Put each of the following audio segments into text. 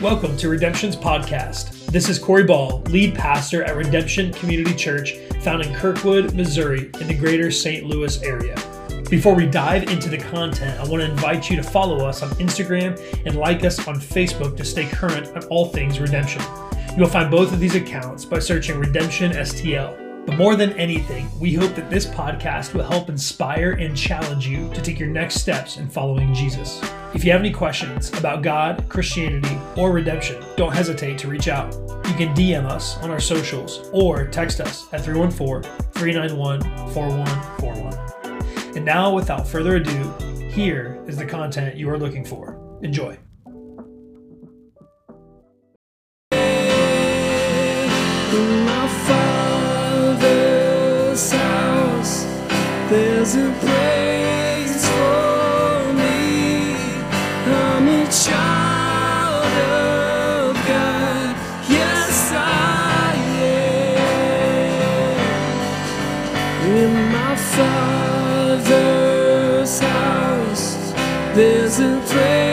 Welcome to Redemption's podcast. This is Corey Ball, lead pastor at Redemption Community Church, found in Kirkwood, Missouri, in the greater St. Louis area. Before we dive into the content, I want to invite you to follow us on Instagram and like us on Facebook to stay current on all things redemption. You'll find both of these accounts by searching Redemption STL. But more than anything, we hope that this podcast will help inspire and challenge you to take your next steps in following Jesus. If you have any questions about God, Christianity, or redemption, don't hesitate to reach out. You can DM us on our socials or text us at 314 391 4141. And now, without further ado, here is the content you are looking for. Enjoy. In there's a place for me. I'm a child of God. Yes, I am. In my father's house, there's a place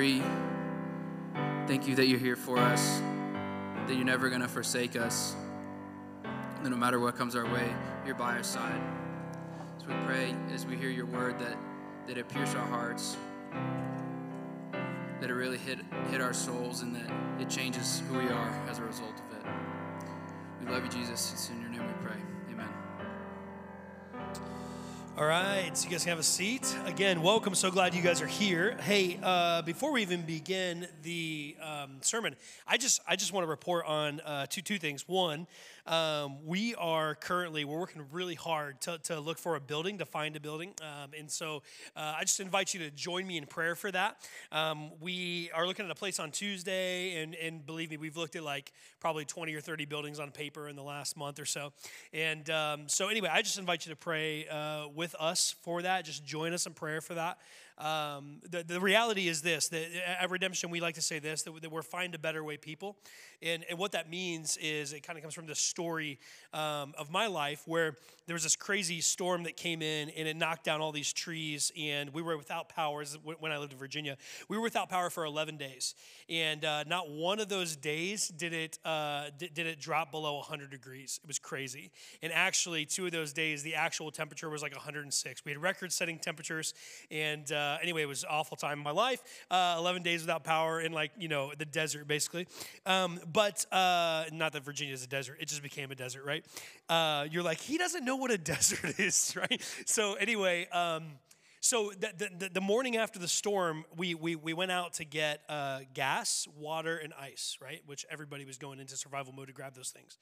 free. Thank you that you're here for us, that you're never going to forsake us. That no matter what comes our way, you're by our side. So we pray as we hear your word that, that it pierce our hearts, that it really hit, hit our souls, and that it changes who we are as a result of it. We love you, Jesus. It's in your name we pray. All right, so you guys can have a seat. Again, welcome. So glad you guys are here. Hey, uh, before we even begin the um, sermon, I just I just want to report on uh, two two things. One, um, we are currently we're working really hard to, to look for a building to find a building, um, and so uh, I just invite you to join me in prayer for that. Um, we are looking at a place on Tuesday, and and believe me, we've looked at like probably twenty or thirty buildings on paper in the last month or so, and um, so anyway, I just invite you to pray uh, with us for that. Just join us in prayer for that. Um, the, the reality is this that at Redemption, we like to say this that, that we're find a better way people. And, and what that means is it kind of comes from the story um, of my life where there was this crazy storm that came in and it knocked down all these trees, and we were without power. When I lived in Virginia, we were without power for 11 days. And uh, not one of those days did it, uh, did, did it drop below 100 degrees. It was crazy. And actually, two of those days, the actual temperature was like 106. We had record setting temperatures. And uh, anyway, it was an awful time in my life. Uh, 11 days without power in like, you know, the desert, basically. Um, but uh, not that Virginia is a desert, it just became a desert, right? Uh, you're like, he doesn't know what a desert is, right? So, anyway, um, so the, the, the, morning after the storm, we, we, we went out to get uh, gas, water, and ice, right? Which everybody was going into survival mode to grab those things.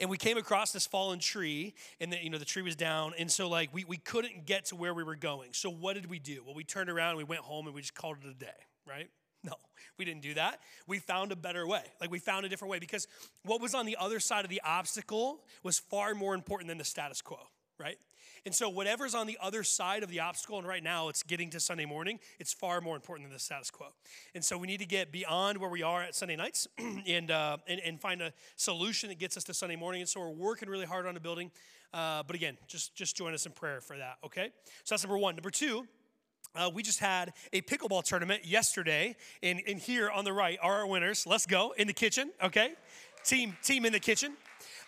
And we came across this fallen tree, and the, you know the tree was down, and so like we, we couldn't get to where we were going. So what did we do? Well, we turned around, and we went home, and we just called it a day, right? No, we didn't do that. We found a better way. Like we found a different way because what was on the other side of the obstacle was far more important than the status quo, right? And so, whatever's on the other side of the obstacle, and right now it's getting to Sunday morning, it's far more important than the status quo. And so, we need to get beyond where we are at Sunday nights and, uh, and, and find a solution that gets us to Sunday morning. And so, we're working really hard on a building. Uh, but again, just, just join us in prayer for that, okay? So, that's number one. Number two, uh, we just had a pickleball tournament yesterday, and, and here on the right are our winners. Let's go in the kitchen, okay? Team, team in the kitchen.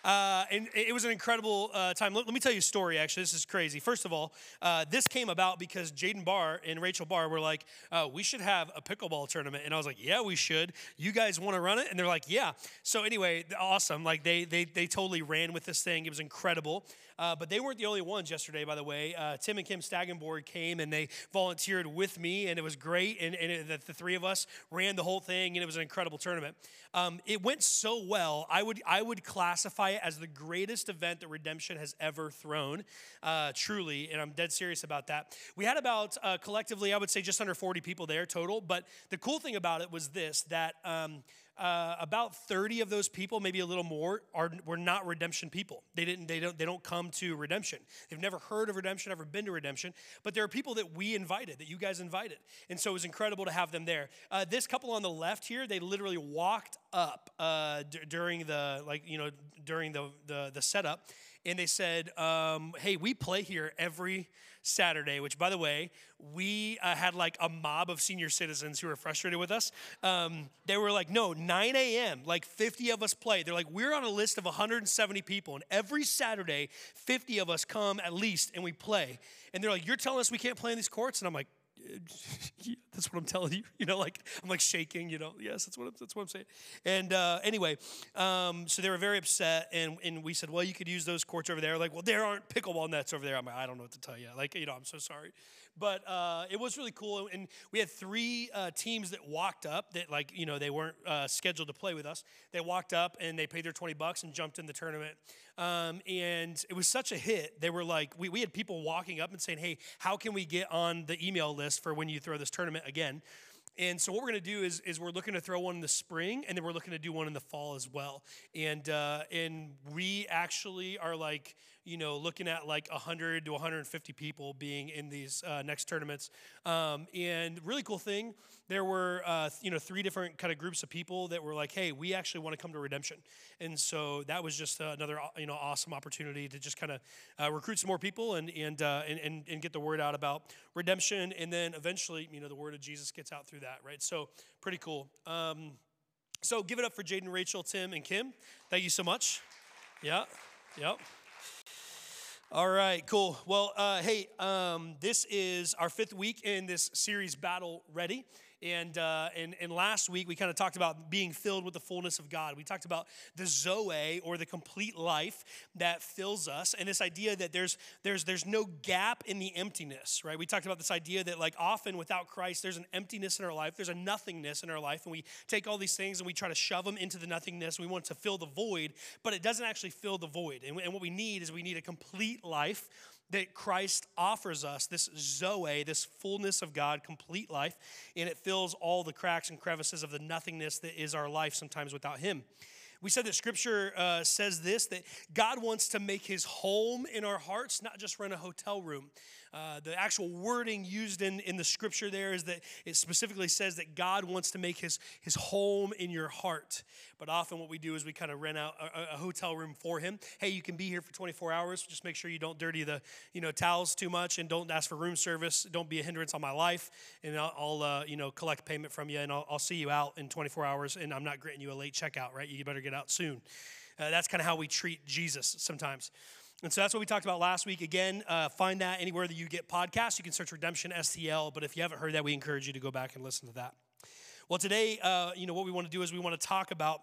Uh, and it was an incredible uh, time. Let, let, me tell you a story, actually. This is crazy. First of all, uh, this came about because Jaden Barr and Rachel Barr were like, uh, we should have a pickleball tournament. And I was like, yeah, we should. You guys want to run it? And they're like, yeah. So anyway, awesome. Like they, they, they totally ran with this thing. It was incredible. Uh, but they weren't the only ones yesterday, by the way. Uh, Tim and Kim Stagenborg came and they volunteered with me, and it was great. And, and it, the, the, three of us ran the whole thing, and it was an incredible tournament. Um, it went so well. I would I would classify it as the greatest event that Redemption has ever thrown, uh, truly, and I'm dead serious about that. We had about uh, collectively, I would say, just under 40 people there total. But the cool thing about it was this: that um, uh, about 30 of those people, maybe a little more, are were not redemption people. They didn't they don't they don't come to redemption. They've never heard of redemption, ever been to redemption. But there are people that we invited, that you guys invited, and so it was incredible to have them there. Uh, this couple on the left here, they literally walked up uh, d- during the like you know during the the, the setup, and they said, um, "Hey, we play here every." Saturday, which, by the way, we uh, had like a mob of senior citizens who were frustrated with us. Um, they were like, no, 9 a.m., like 50 of us play. They're like, we're on a list of 170 people, and every Saturday, 50 of us come at least and we play. And they're like, you're telling us we can't play in these courts? And I'm like, that's what I'm telling you. You know, like I'm like shaking. You know, yes, that's what I'm, that's what I'm saying. And uh, anyway, um, so they were very upset, and and we said, well, you could use those courts over there. Like, well, there aren't pickleball nets over there. I'm like, I don't know what to tell you. Like, you know, I'm so sorry. But uh, it was really cool, and we had three uh, teams that walked up that like you know they weren't uh, scheduled to play with us. They walked up and they paid their 20 bucks and jumped in the tournament. Um, and it was such a hit. They were like, we, we had people walking up and saying, hey, how can we get on the email list for when you throw this tournament again? And so what we're going to do is, is we're looking to throw one in the spring, and then we're looking to do one in the fall as well. And uh, and we actually are like you know, looking at like 100 to 150 people being in these uh, next tournaments. Um, and really cool thing, there were, uh, you know, three different kind of groups of people that were like, hey, we actually want to come to Redemption. And so that was just another, you know, awesome opportunity to just kind of uh, recruit some more people and, and, uh, and, and, and get the word out about Redemption. And then eventually, you know, the word of Jesus gets out through that, right? So pretty cool. Um, so give it up for Jaden, Rachel, Tim, and Kim. Thank you so much. Yeah, yep. All right, cool. Well, uh, hey, um, this is our fifth week in this series, Battle Ready. And, uh, and, and last week, we kind of talked about being filled with the fullness of God. We talked about the Zoe, or the complete life that fills us, and this idea that there's, there's, there's no gap in the emptiness, right? We talked about this idea that, like, often without Christ, there's an emptiness in our life, there's a nothingness in our life, and we take all these things and we try to shove them into the nothingness. We want to fill the void, but it doesn't actually fill the void. And, and what we need is we need a complete life that Christ offers us this Zoe, this fullness of God, complete life, and it fills all the cracks and crevices of the nothingness that is our life sometimes without Him. We said that Scripture uh, says this that God wants to make His home in our hearts, not just rent a hotel room. Uh, the actual wording used in, in the scripture there is that it specifically says that God wants to make his, his home in your heart. But often what we do is we kind of rent out a, a, hotel room for him. Hey, you can be here for 24 hours. Just make sure you don't dirty the you know towels too much and don't ask for room service. Don't be a hindrance on my life. And I'll, I'll uh, you know collect payment from you and I'll, I'll see you out in 24 hours. And I'm not granting you a late checkout, right? You better get out soon. Uh, that's kind of how we treat Jesus sometimes. And so that's what we talked about last week. Again, uh, find that anywhere that you get podcasts. You can search Redemption STL. But if you haven't heard that, we encourage you to go back and listen to that. Well, today, uh, you know, what we want to do is we want to talk about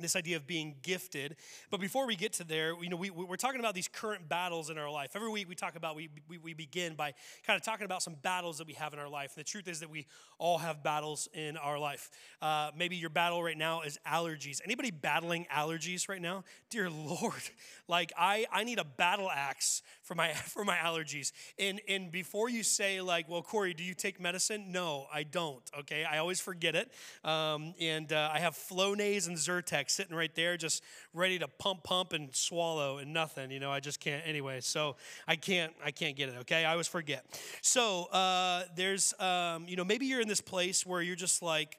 this idea of being gifted. But before we get to there, you know, we, we're talking about these current battles in our life. Every week we talk about, we, we, we begin by kind of talking about some battles that we have in our life. The truth is that we all have battles in our life. Uh, maybe your battle right now is allergies. Anybody battling allergies right now? Dear Lord, like I, I need a battle axe for my, for my allergies. And, and before you say like, well, Corey, do you take medicine? No, I don't, okay? I always forget it. Um, and uh, I have Flonase and Zyrtec like sitting right there, just ready to pump, pump, and swallow, and nothing. You know, I just can't anyway. So I can't, I can't get it. Okay, I always forget. So uh, there's, um, you know, maybe you're in this place where you're just like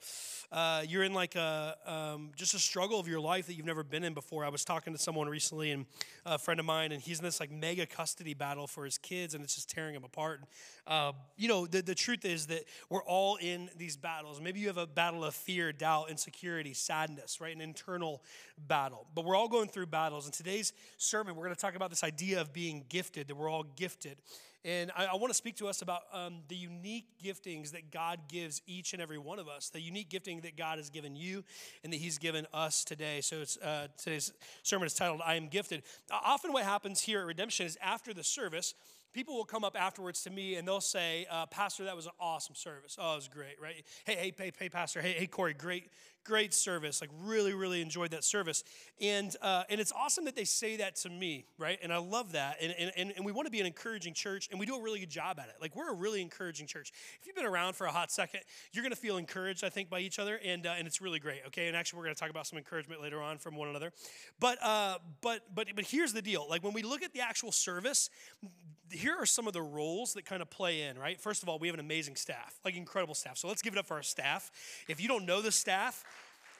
uh, you're in like a um, just a struggle of your life that you've never been in before. I was talking to someone recently, and a friend of mine, and he's in this like mega custody battle for his kids, and it's just tearing him apart. Uh, you know, the, the truth is that we're all in these battles. Maybe you have a battle of fear, doubt, insecurity, sadness, right? An internal battle. But we're all going through battles. In today's sermon, we're going to talk about this idea of being gifted, that we're all gifted. And I, I want to speak to us about um, the unique giftings that God gives each and every one of us, the unique gifting that God has given you and that He's given us today. So it's, uh, today's sermon is titled, I Am Gifted. Often, what happens here at Redemption is after the service, people will come up afterwards to me and they'll say, uh, Pastor, that was an awesome service. Oh, it was great, right? Hey, hey, hey, hey, Pastor. Hey, hey, Corey, great, great service. Like, really, really enjoyed that service. And, uh, and it's awesome that they say that to me, right? And I love that. And, and, and we want to be an encouraging church, and we do a really good job at it. Like, we're a really encouraging church. If you've been around for a hot second, you're going to feel encouraged, I think, by each other, and, uh, and it's really great, okay? And actually, we're going to talk about some encouragement later on from one another. But, uh, but, but, but here's the deal. Like, when we look at the actual service, here are some of the roles that kind of play in, right? First of all, we have an amazing staff, like incredible staff. So let's give it up for our staff. If you don't know the staff,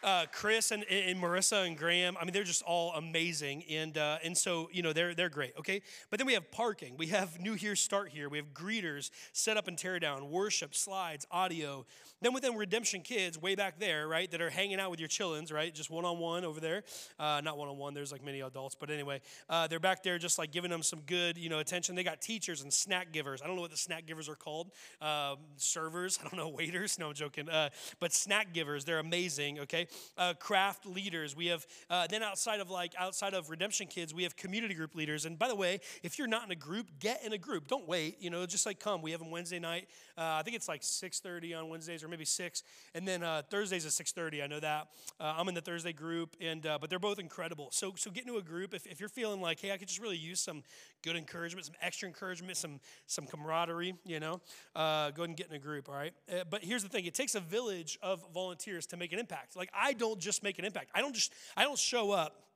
uh, Chris and, and, Marissa and Graham, I mean, they're just all amazing. And, uh, and so, you know, they're, they're great, okay? But then we have parking. We have new here, start here. We have greeters, set up and tear down, worship, slides, audio. Then within Redemption Kids, way back there, right, that are hanging out with your chillins, right, just one on one over there. Uh, not one on one, there's like many adults, but anyway, uh, they're back there just like giving them some good, you know, attention. They got teachers and snack givers. I don't know what the snack givers are called. Um, servers, I don't know, waiters. No, I'm joking. Uh, but snack givers, they're amazing, okay? Uh, craft leaders. We have uh, then outside of like outside of Redemption Kids, we have community group leaders. And by the way, if you're not in a group, get in a group. Don't wait. You know, just like come. We have them Wednesday night. Uh, I think it's like 6:30 on Wednesdays or maybe six, and then uh, Thursdays at 6:30. I know that. Uh, I'm in the Thursday group, and uh, but they're both incredible. So so get into a group if, if you're feeling like, hey, I could just really use some good encouragement, some extra encouragement, some some camaraderie. You know, uh, go ahead and get in a group. All right. Uh, but here's the thing: it takes a village of volunteers to make an impact. Like I don't just make an impact. I don't just I don't show up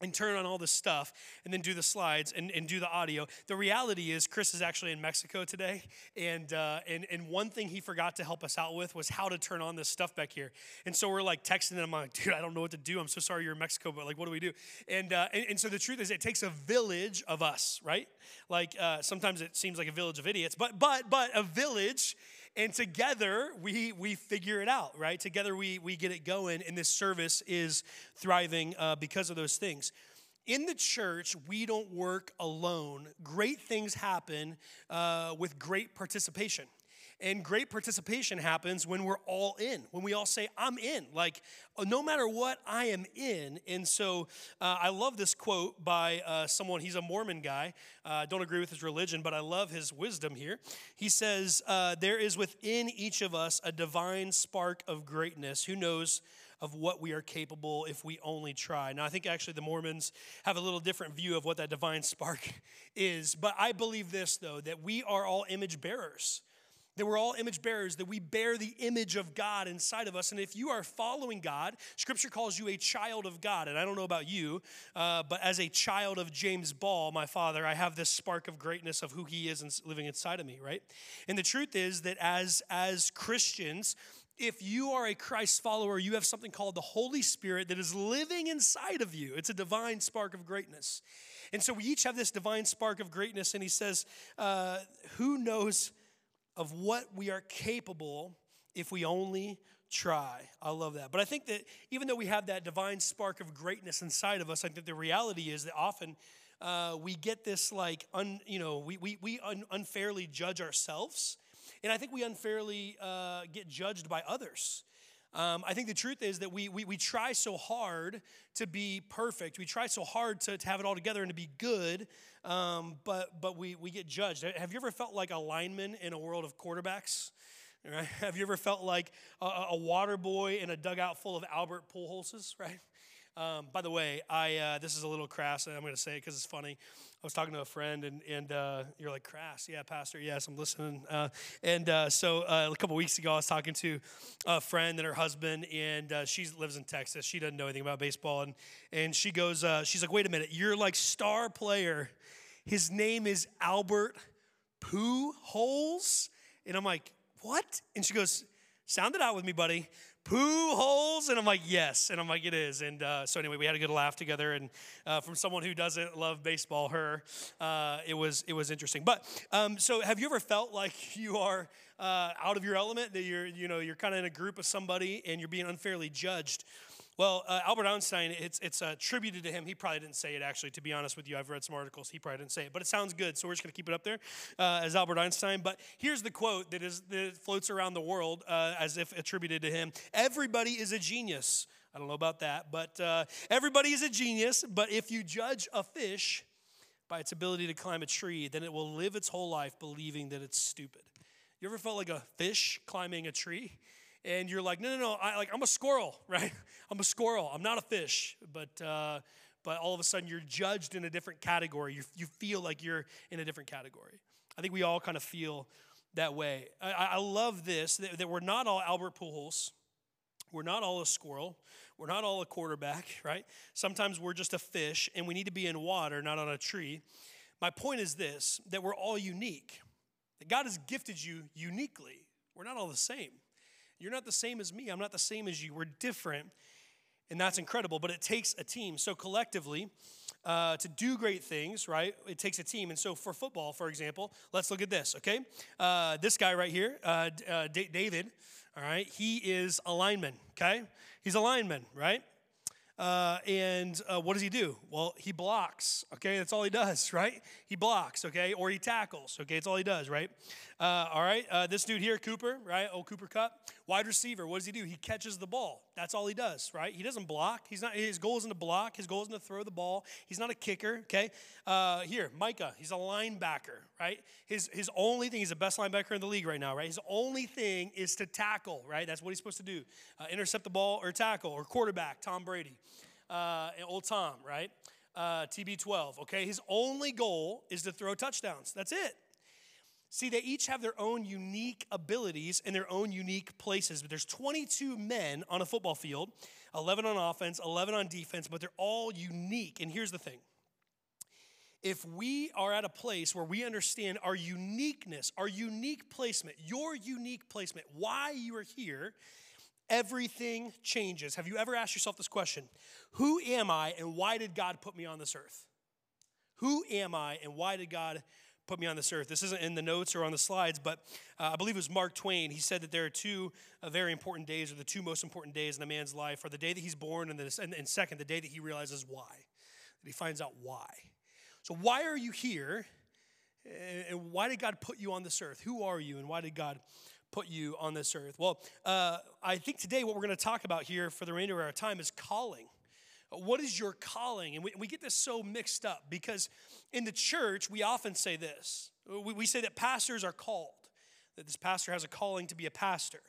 and turn on all this stuff and then do the slides and, and do the audio. The reality is, Chris is actually in Mexico today, and, uh, and, and one thing he forgot to help us out with was how to turn on this stuff back here. And so we're like texting him, I'm like, dude, I don't know what to do. I'm so sorry you're in Mexico, but like, what do we do? And, uh, and, and, so the truth is, it takes a village of us, right? Like uh, sometimes it seems like a village of idiots, but, but, but a village and together we we figure it out right? Together we we get it going and this service is thriving uh, because of those things. In the church we don't work alone. Great things happen uh, with great participation and great participation happens when we're all in, when we all say, I'm in. Like, uh, no matter what, I am in. And so uh, I love this quote by uh, someone, he's a Mormon guy. I uh, don't agree with his religion, but I love his wisdom here. He says, uh, There is within each of us a divine spark of greatness. Who knows? of what we are capable if we only try. Now, I think actually the Mormons have a little different view of what that divine spark is. But I believe this, though, that we are all image bearers that we're all image bearers, that we bear the image of God inside of us. And if you are following God, Scripture calls you a child of God. And I don't know about you, uh, but as a child of James Ball, my father, I have this spark of greatness of who he is and living inside of me, right? And the truth is that as, as Christians, if you are a Christ follower, you have something called the Holy Spirit that is living inside of you. It's a divine spark of greatness. And so we each have this divine spark of greatness. And he says, uh, Who knows? Of what we are capable if we only try. I love that. But I think that even though we have that divine spark of greatness inside of us, I think the reality is that often uh, we get this like, un, you know, we, we, we un, unfairly judge ourselves. And I think we unfairly uh, get judged by others. Um, I think the truth is that we, we, we try so hard to be perfect. We try so hard to, to have it all together and to be good, um, but, but we, we get judged. Have you ever felt like a lineman in a world of quarterbacks? Right? Have you ever felt like a, a water boy in a dugout full of Albert Pujols, right? Um, by the way, I uh, this is a little crass, and I'm going to say it because it's funny. I was talking to a friend, and, and uh, you're like, crass? Yeah, Pastor, yes, I'm listening. Uh, and uh, so uh, a couple weeks ago, I was talking to a friend and her husband, and uh, she lives in Texas. She doesn't know anything about baseball. And, and she goes, she's like, wait a minute, you're like star player. His name is Albert Pujols. And I'm like, what? And she goes, Sound it out with me, buddy. Poo holes. And I'm like, yes. And I'm like, it is. And uh, so anyway, we had a good laugh together. And uh, from someone who doesn't love baseball, her, uh, it was it was interesting. But um, so have you ever felt like you are uh, out of your element? That you're you know you're kind of in a group of somebody and you're being unfairly judged. Well, uh, Albert Einstein, it's, it's uh, attributed to him. He probably didn't say it, actually, to be honest with you. I've read some articles. He probably didn't say it, but it sounds good, so we're just going to keep it up there uh, as Albert Einstein. But here's the quote that, is, that floats around the world uh, as if attributed to him Everybody is a genius. I don't know about that, but uh, everybody is a genius. But if you judge a fish by its ability to climb a tree, then it will live its whole life believing that it's stupid. You ever felt like a fish climbing a tree? And you're like, no, no, no, I, like I'm a squirrel, right? I'm a squirrel. I'm not a fish, but uh, but all of a sudden you're judged in a different category. You, you feel like you're in a different category. I think we all kind of feel that way. I, I love this that, that, we're not all Albert Pujols. We're not all a squirrel. We're not all a quarterback, right? Sometimes we're just a fish, and we need to be in water, not on a tree. My point is this that we're all unique. That God has gifted you uniquely. We're not all the same. You're not the same as me. I'm not the same as you. We're different. And that's incredible, but it takes a team. So, collectively, uh, to do great things, right, it takes a team. And so, for football, for example, let's look at this, okay? Uh, this guy right here, uh, uh D- David, all right, he is a lineman, okay? He's a lineman, right? Uh, and uh, what does he do? Well, he blocks, okay? That's all he does, right? He blocks, okay? Or he tackles, okay? That's all he does, right? Uh, all right, uh, this dude here, Cooper, right? Oh, Cooper Kupp, wide receiver. What does he do? He catches the ball. That's all he does, right? He doesn't block. He's not. His goal isn't to block. His goal isn't to throw the ball. He's not a kicker. Okay. Uh, here, Micah. He's a linebacker, right? His his only thing. He's the best linebacker in the league right now, right? His only thing is to tackle, right? That's what he's supposed to do. Uh, intercept the ball or tackle or quarterback. Tom Brady, uh, old Tom, right? Uh, TB12. Okay. His only goal is to throw touchdowns. That's it. See, they each have their own unique abilities and their own unique places. But there's 22 men on a football field, 11 on offense, 11 on defense, but they're all unique. And here's the thing if we are at a place where we understand our uniqueness, our unique placement, your unique placement, why you are here, everything changes. Have you ever asked yourself this question? Who am I and why did God put me on this earth? Who am I and why did God put me on this earth. This isn't in the notes or on the slides, but uh, I believe it was Mark Twain. He said that there are two uh, very important days, or the two most important days in a man's life, are the day that he's born, and, the, and, and second, the day that he realizes why, that he finds out why. So, why are you here? And why did God put you on this earth? Who are you, and why did God put you on this earth? Well, uh, I think today what we're going to talk about here for the remainder of our time is calling. What is your calling? And we, we get this so mixed up because in the church, we often say this we, we say that pastors are called, that this pastor has a calling to be a pastor.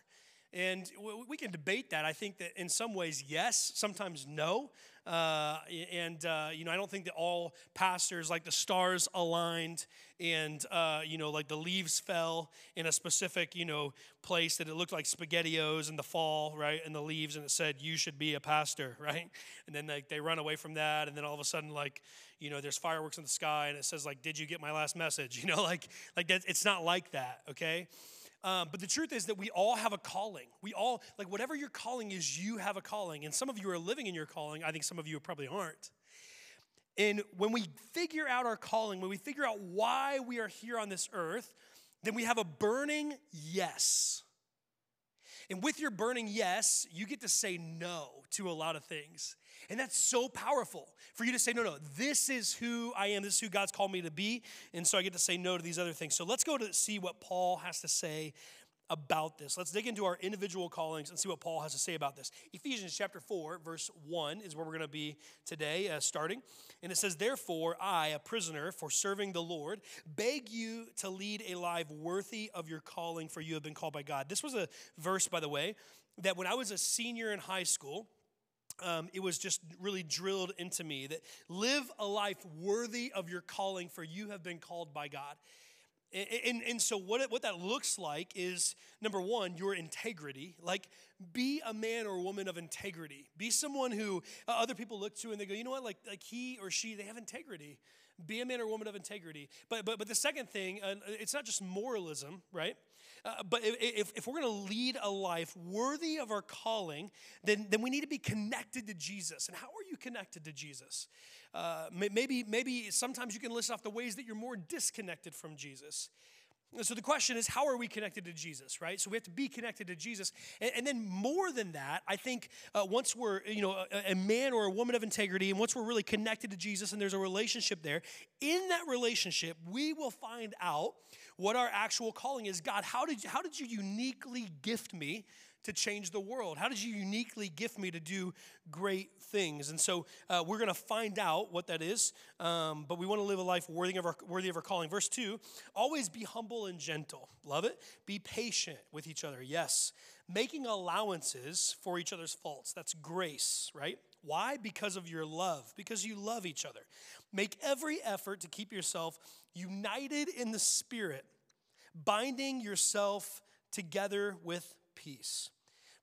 And we can debate that. I think that in some ways, yes, sometimes no. Uh, and, uh, you know, I don't think that all pastors, like the stars aligned and, uh, you know, like the leaves fell in a specific, you know, place that it looked like SpaghettiOs in the fall, right? And the leaves, and it said, you should be a pastor, right? And then like, they run away from that. And then all of a sudden, like, you know, there's fireworks in the sky and it says, like, did you get my last message? You know, like, like that, it's not like that, okay? Um, but the truth is that we all have a calling. We all, like, whatever your calling is, you have a calling. And some of you are living in your calling. I think some of you probably aren't. And when we figure out our calling, when we figure out why we are here on this earth, then we have a burning yes. And with your burning yes, you get to say no to a lot of things. And that's so powerful for you to say, no, no, this is who I am. This is who God's called me to be. And so I get to say no to these other things. So let's go to see what Paul has to say about this. Let's dig into our individual callings and see what Paul has to say about this. Ephesians chapter 4, verse 1 is where we're going to be today, uh, starting. And it says, Therefore, I, a prisoner for serving the Lord, beg you to lead a life worthy of your calling, for you have been called by God. This was a verse, by the way, that when I was a senior in high school, um, it was just really drilled into me that live a life worthy of your calling, for you have been called by God. And, and, and, so, what, it, what that looks like is number one, your integrity. Like, be a man or woman of integrity. Be someone who uh, other people look to and they go, you know what, like, like he or she, they have integrity. Be a man or woman of integrity. But, but, but the second thing, uh, it's not just moralism, right? Uh, but if, if, we're going to lead a life worthy of our calling, then, then we need to be connected to Jesus. And how are you connected to Jesus? Uh, maybe, maybe sometimes you can list off the ways that you're more disconnected from Jesus. So the question is, how are we connected to Jesus, right? So we have to be connected to Jesus, and, and then more than that, I think uh, once we're, you know, a, a, man or a woman of integrity, and once we're really connected to Jesus, and there's a relationship there, in that relationship, we will find out what our actual calling is. God, how did how did you uniquely gift me to change the world? How did you uniquely gift me to do great things? And so uh, we're going to find out what that is, um, but we want to live a life worthy of, our, worthy of our calling. Verse 2 always be humble and gentle. Love it. Be patient with each other. Yes. Making allowances for each other's faults. That's grace, right? Why? Because of your love, because you love each other. Make every effort to keep yourself united in the Spirit, binding yourself together with peace.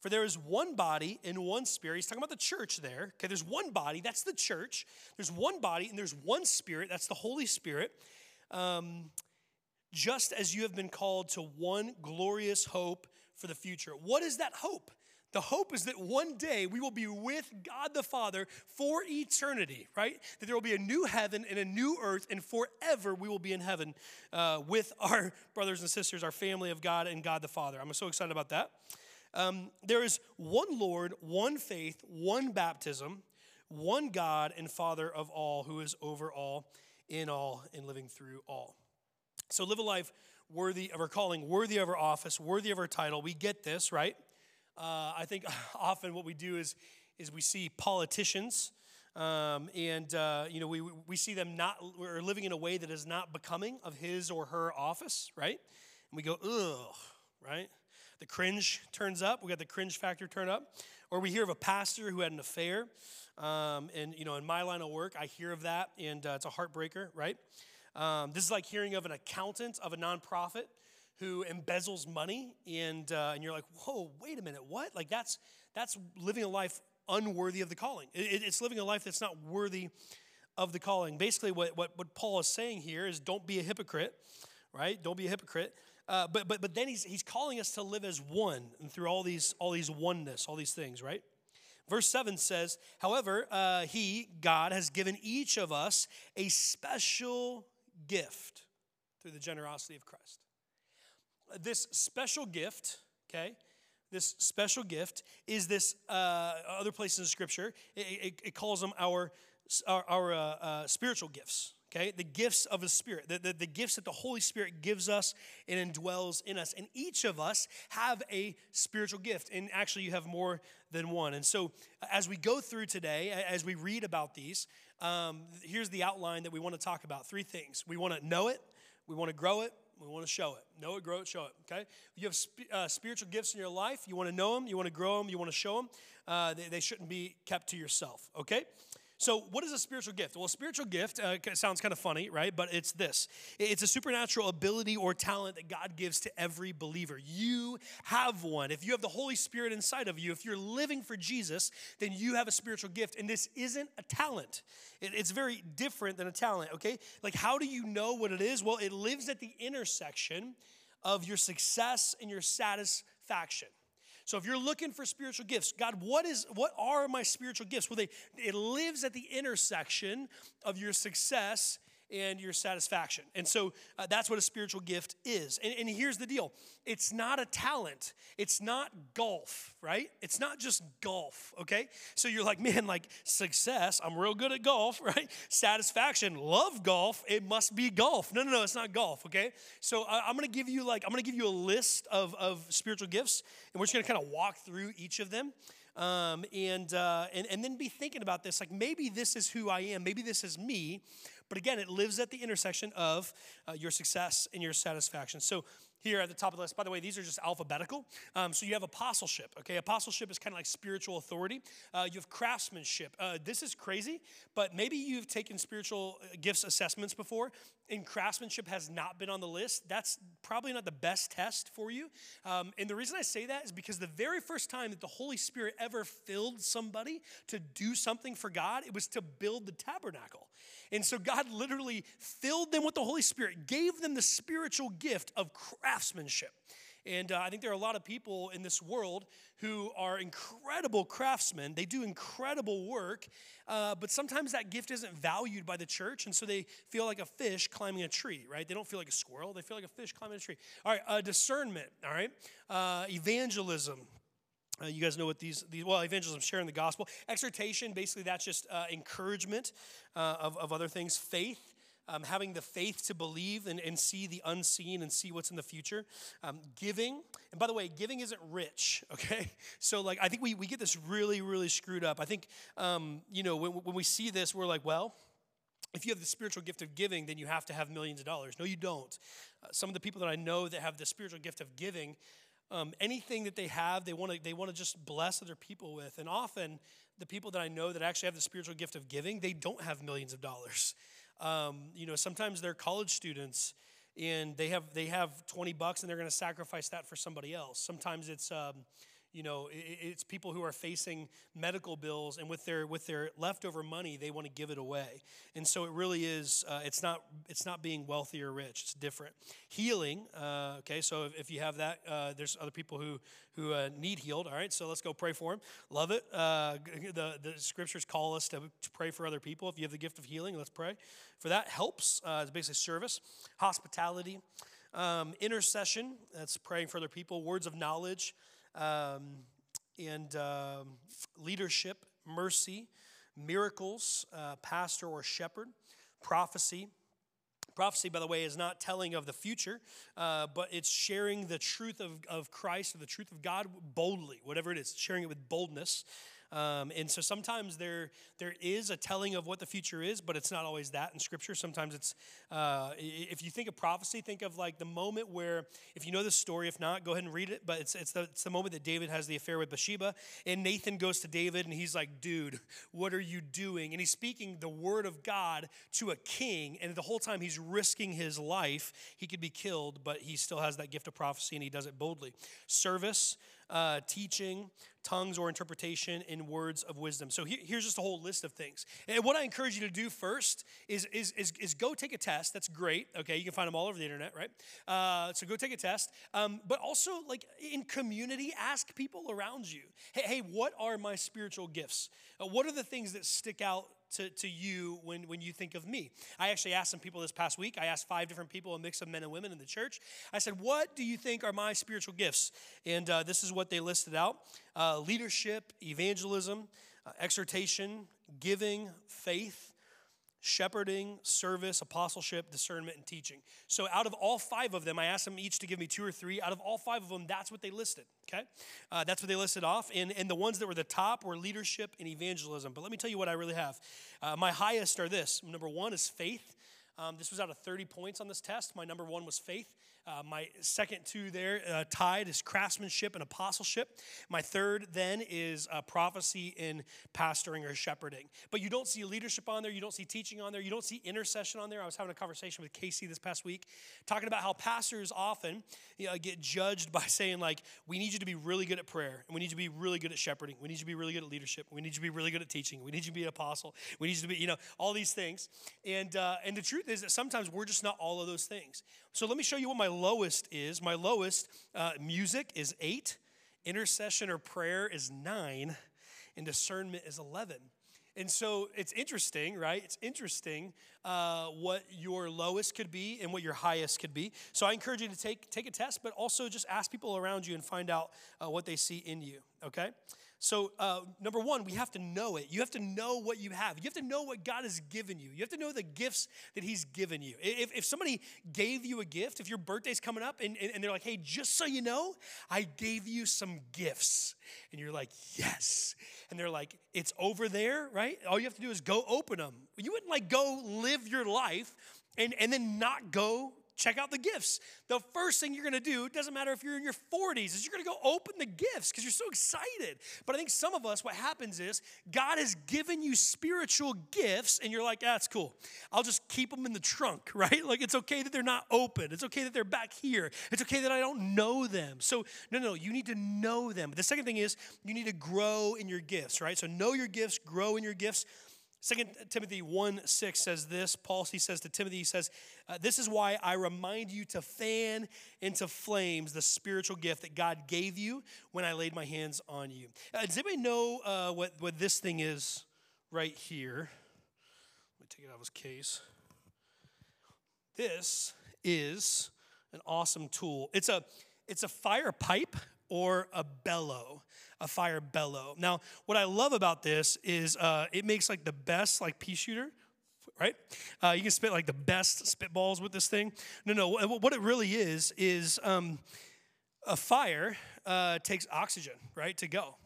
For there is one body and one spirit. He's talking about the church there. Okay, there's one body, that's the church. There's one body and there's one spirit, that's the Holy Spirit. Um, just as you have been called to one glorious hope for the future. What is that hope? The hope is that one day we will be with God the Father for eternity, right? That there will be a new heaven and a new earth, and forever we will be in heaven uh, with our brothers and sisters, our family of God and God the Father. I'm so excited about that. Um, there is one Lord, one faith, one baptism, one God and Father of all, who is over all, in all, and living through all. So live a life worthy of our calling, worthy of our office, worthy of our title. We get this, right? Uh, I think often what we do is, is we see politicians, um, and uh, you know we, we see them not are living in a way that is not becoming of his or her office, right? And we go, ugh, right? The cringe turns up. We got the cringe factor turn up. Or we hear of a pastor who had an affair. Um, and you know, in my line of work, I hear of that, and uh, it's a heartbreaker, right? Um, this is like hearing of an accountant of a nonprofit who embezzles money, and uh, and you're like, whoa, wait a minute, what? Like that's that's living a life unworthy of the calling. It, it's living a life that's not worthy of the calling. Basically, what, what what Paul is saying here is, don't be a hypocrite, right? Don't be a hypocrite. Uh, but but but then he's he's calling us to live as one, and through all these all these oneness, all these things, right? Verse 7 says, However, uh, He, God, has given each of us a special gift through the generosity of Christ this special gift, okay, this special gift is this uh, other places in Scripture. It, it, it calls them our our, our uh, uh, spiritual gifts. Okay, the gifts of the Spirit, the, the, the gifts that the Holy Spirit gives us and indwells in us. And each of us have a spiritual gift. And actually, you have more than one. And so, as we go through today, as we read about these, um, here's the outline that we want to talk about three things. We want to know it, we want to grow it, we want to show it. Know it, grow it, show it. Okay? You have sp- uh, spiritual gifts in your life. You want to know them. You want to grow them. You want to show them. Uh, they, they shouldn't be kept to yourself. Okay? So, what is a spiritual gift? Well, a spiritual gift uh, sounds kind of funny, right? But it's this it's a supernatural ability or talent that God gives to every believer. You have one. If you have the Holy Spirit inside of you, if you're living for Jesus, then you have a spiritual gift. And this isn't a talent, it, it's very different than a talent, okay? Like, how do you know what it is? Well, it lives at the intersection of your success and your satisfaction. So if you're looking for spiritual gifts, God, what is what are my spiritual gifts? Well, they it lives at the intersection of your success and your satisfaction. And so uh, that's what a spiritual gift is. And, and here's the deal it's not a talent, it's not golf, right? It's not just golf, okay? So you're like, man, like success, I'm real good at golf, right? Satisfaction, love golf, it must be golf. No, no, no, it's not golf, okay? So uh, I'm gonna give you like, I'm gonna give you a list of, of spiritual gifts, and we're just gonna kind of walk through each of them. Um, and, uh, and, and then be thinking about this like maybe this is who I am, maybe this is me, but again, it lives at the intersection of uh, your success and your satisfaction. So here at the top of the list. By the way, these are just alphabetical. Um, so you have apostleship. Okay, apostleship is kind of like spiritual authority. Uh, you have craftsmanship. Uh, this is crazy, but maybe you've taken spiritual uh, gifts assessments before, and craftsmanship has not been on the list. That's probably not the best test for you. Um, and the reason I say that is because the very first time that the Holy Spirit ever filled somebody to do something for God, it was to build the tabernacle. And so God literally filled them with the Holy Spirit, gave them the spiritual gift of craftsmanship. And uh, I think there are a lot of people in this world who are incredible craftsmen. They do incredible work, uh, but sometimes that gift isn't valued by the church, and so they feel like a fish climbing a tree, right? They don't feel like a squirrel, they feel like a fish climbing a tree. All right, uh, discernment, all right? Uh, evangelism. Uh, you guys know what these, these, well, evangelism, sharing the gospel. Exhortation, basically, that's just uh, encouragement uh, of, of other things. Faith, um, having the faith to believe and, and see the unseen and see what's in the future. Um, giving, and by the way, giving isn't rich, okay? So, like, I think we, we get this really, really screwed up. I think, um, you know, when, when we see this, we're like, well, if you have the spiritual gift of giving, then you have to have millions of dollars. No, you don't. Uh, some of the people that I know that have the spiritual gift of giving, um, anything that they have, they want to they want to just bless other people with. And often, the people that I know that actually have the spiritual gift of giving, they don't have millions of dollars. Um, you know, sometimes they're college students and they have they have 20 bucks and they're going to sacrifice that for somebody else. Sometimes it's um, you know it's people who are facing medical bills and with their with their leftover money they want to give it away. And so it really is uh, it's not it's not being wealthy or rich it's different. Healing uh, okay so if, if, you have that uh, there's other people who who uh, need healed all right so let's go pray for them love it uh, the, the scriptures call us to, to pray for other people. If you have the gift of healing let's pray. For that helps uh, it's basically service hospitality um, intercession that's praying for other people words of knowledge um, and uh, leadership, mercy, miracles, uh, pastor or shepherd, prophecy. Prophecy, by the way, is not telling of the future, uh, but it's sharing the truth of, of Christ or the truth of God boldly, whatever it is, sharing it with boldness. Um, and so sometimes there, there is a telling of what the future is, but it's not always that in Scripture. Sometimes it's, uh, if you think of prophecy, think of like the moment where, if you know the story, if not, go ahead and read it. But it's, it's, the, it's the moment that David has the affair with Bathsheba. And Nathan goes to David and he's like, dude, what are you doing? And he's speaking the word of God to a king. And the whole time he's risking his life. He could be killed, but he still has that gift of prophecy and he does it boldly. Service, uh, teaching, tongues or interpretation in words of wisdom. So here, here's just a whole list of things. And what I encourage you to do first is, is, is, is go take a test. That's great. Okay, you can find them all over the internet, right? Uh, so go take a test. Um, but also, like in community, ask people around you hey, hey what are my spiritual gifts? Uh, what are the things that stick out to, to you when, when you think of me. I actually asked some people this past week. I asked five different people, a mix of men and women in the church. I said, What do you think are my spiritual gifts? And uh, this is what they listed out uh, leadership, evangelism, uh, exhortation, giving, faith, shepherding, service, apostleship, discernment, and teaching. So, out of all five of them, I asked them each to give me two or three. Out of all five of them, that's what they listed. Okay, uh, that's what they listed off. And and the ones that were the top were leadership and evangelism. But let me tell you what I really have. Uh, my highest are this. Number one is faith. Um, this was out of 30 points on this test. My number one was faith. Uh, my second two there uh, tied is craftsmanship and apostleship. My third then is uh, prophecy in pastoring or shepherding. But you don't see leadership on there. You don't see teaching on there. You don't see intercession on there. I was having a conversation with Casey this past week talking about how pastors often you know, get judged by saying, like, we need you to be really good at prayer, and we need you to be really good at shepherding. We need you to be really good at leadership. We need you to be really good at teaching. We need you to be an apostle. We need you to be, you know, all these things. And, uh, and the truth is that sometimes we're just not all of those things. So let me show you what my lowest is. My lowest uh, music is eight, intercession or prayer is nine, and discernment is 11. And so it's interesting, right? It's interesting uh, what your lowest could be and what your highest could be. So I encourage you to take, take a test, but also just ask people around you and find out uh, what they see in you, okay? So, uh, number one, we have to know it. You have to know what you have. You have to know what God has given you. You have to know the gifts that He's given you. If, if somebody gave you a gift, if your birthday's coming up and, and, and they're like, hey, just so you know, I gave you some gifts. And you're like, yes. And they're like, it's over there, right? All you have to do is go open them. You wouldn't like go live your life and, and then not go check out the gifts. The first thing you're gonna do, it doesn't matter if you're in your 40s, is you're gonna go open the gifts because you're so excited. But I think some of us, what happens is God has given you spiritual gifts and you're like, ah, that's cool. I'll just keep them in the trunk, right? Like it's okay that they're not open. It's okay that they're back here. It's okay that I don't know them. So, no, no, you need to know them. But the second thing is you need to grow in your gifts, right? So know your gifts, grow in your gifts. Second Timothy 1 6 says this. Paul he says to Timothy, he says, uh, This is why I remind you to fan into flames the spiritual gift that God gave you when I laid my hands on you. Uh, does anybody know uh, what, what this thing is right here? Let me take it out of his case. This is an awesome tool. It's a it's a fire pipe or a bellow a fire bellow. Now, what I love about this is uh, it makes like the best like pea shooter, right? Uh, you can spit like the best spitballs with this thing. No, no. What it really is is um, a fire uh, takes oxygen, right, to go.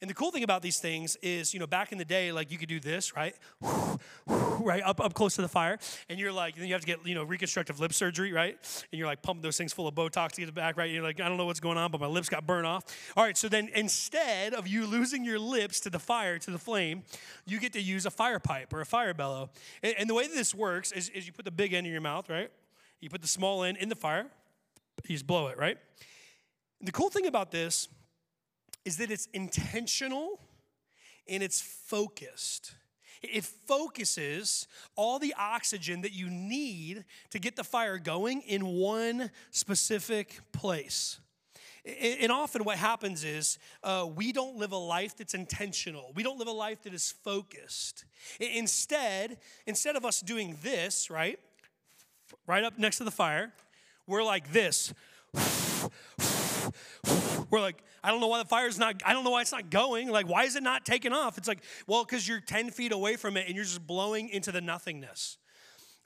And the cool thing about these things is, you know, back in the day, like you could do this, right? right, up, up close to the fire. And you're like, then you have to get, you know, reconstructive lip surgery, right? And you're like pumping those things full of Botox to get it back, right? You're like, I don't know what's going on, but my lips got burned off. All right, so then instead of you losing your lips to the fire, to the flame, you get to use a fire pipe or a fire bellow. And, and the way that this works is, is you put the big end in your mouth, right? You put the small end in the fire, you just blow it, right? And the cool thing about this is that it's intentional and it's focused. It focuses all the oxygen that you need to get the fire going in one specific place. And often, what happens is uh, we don't live a life that's intentional. We don't live a life that is focused. Instead, instead of us doing this, right, right up next to the fire, we're like this. We're like, I don't know why the fire's not, I don't know why it's not going. Like, why is it not taking off? It's like, well, because you're 10 feet away from it and you're just blowing into the nothingness.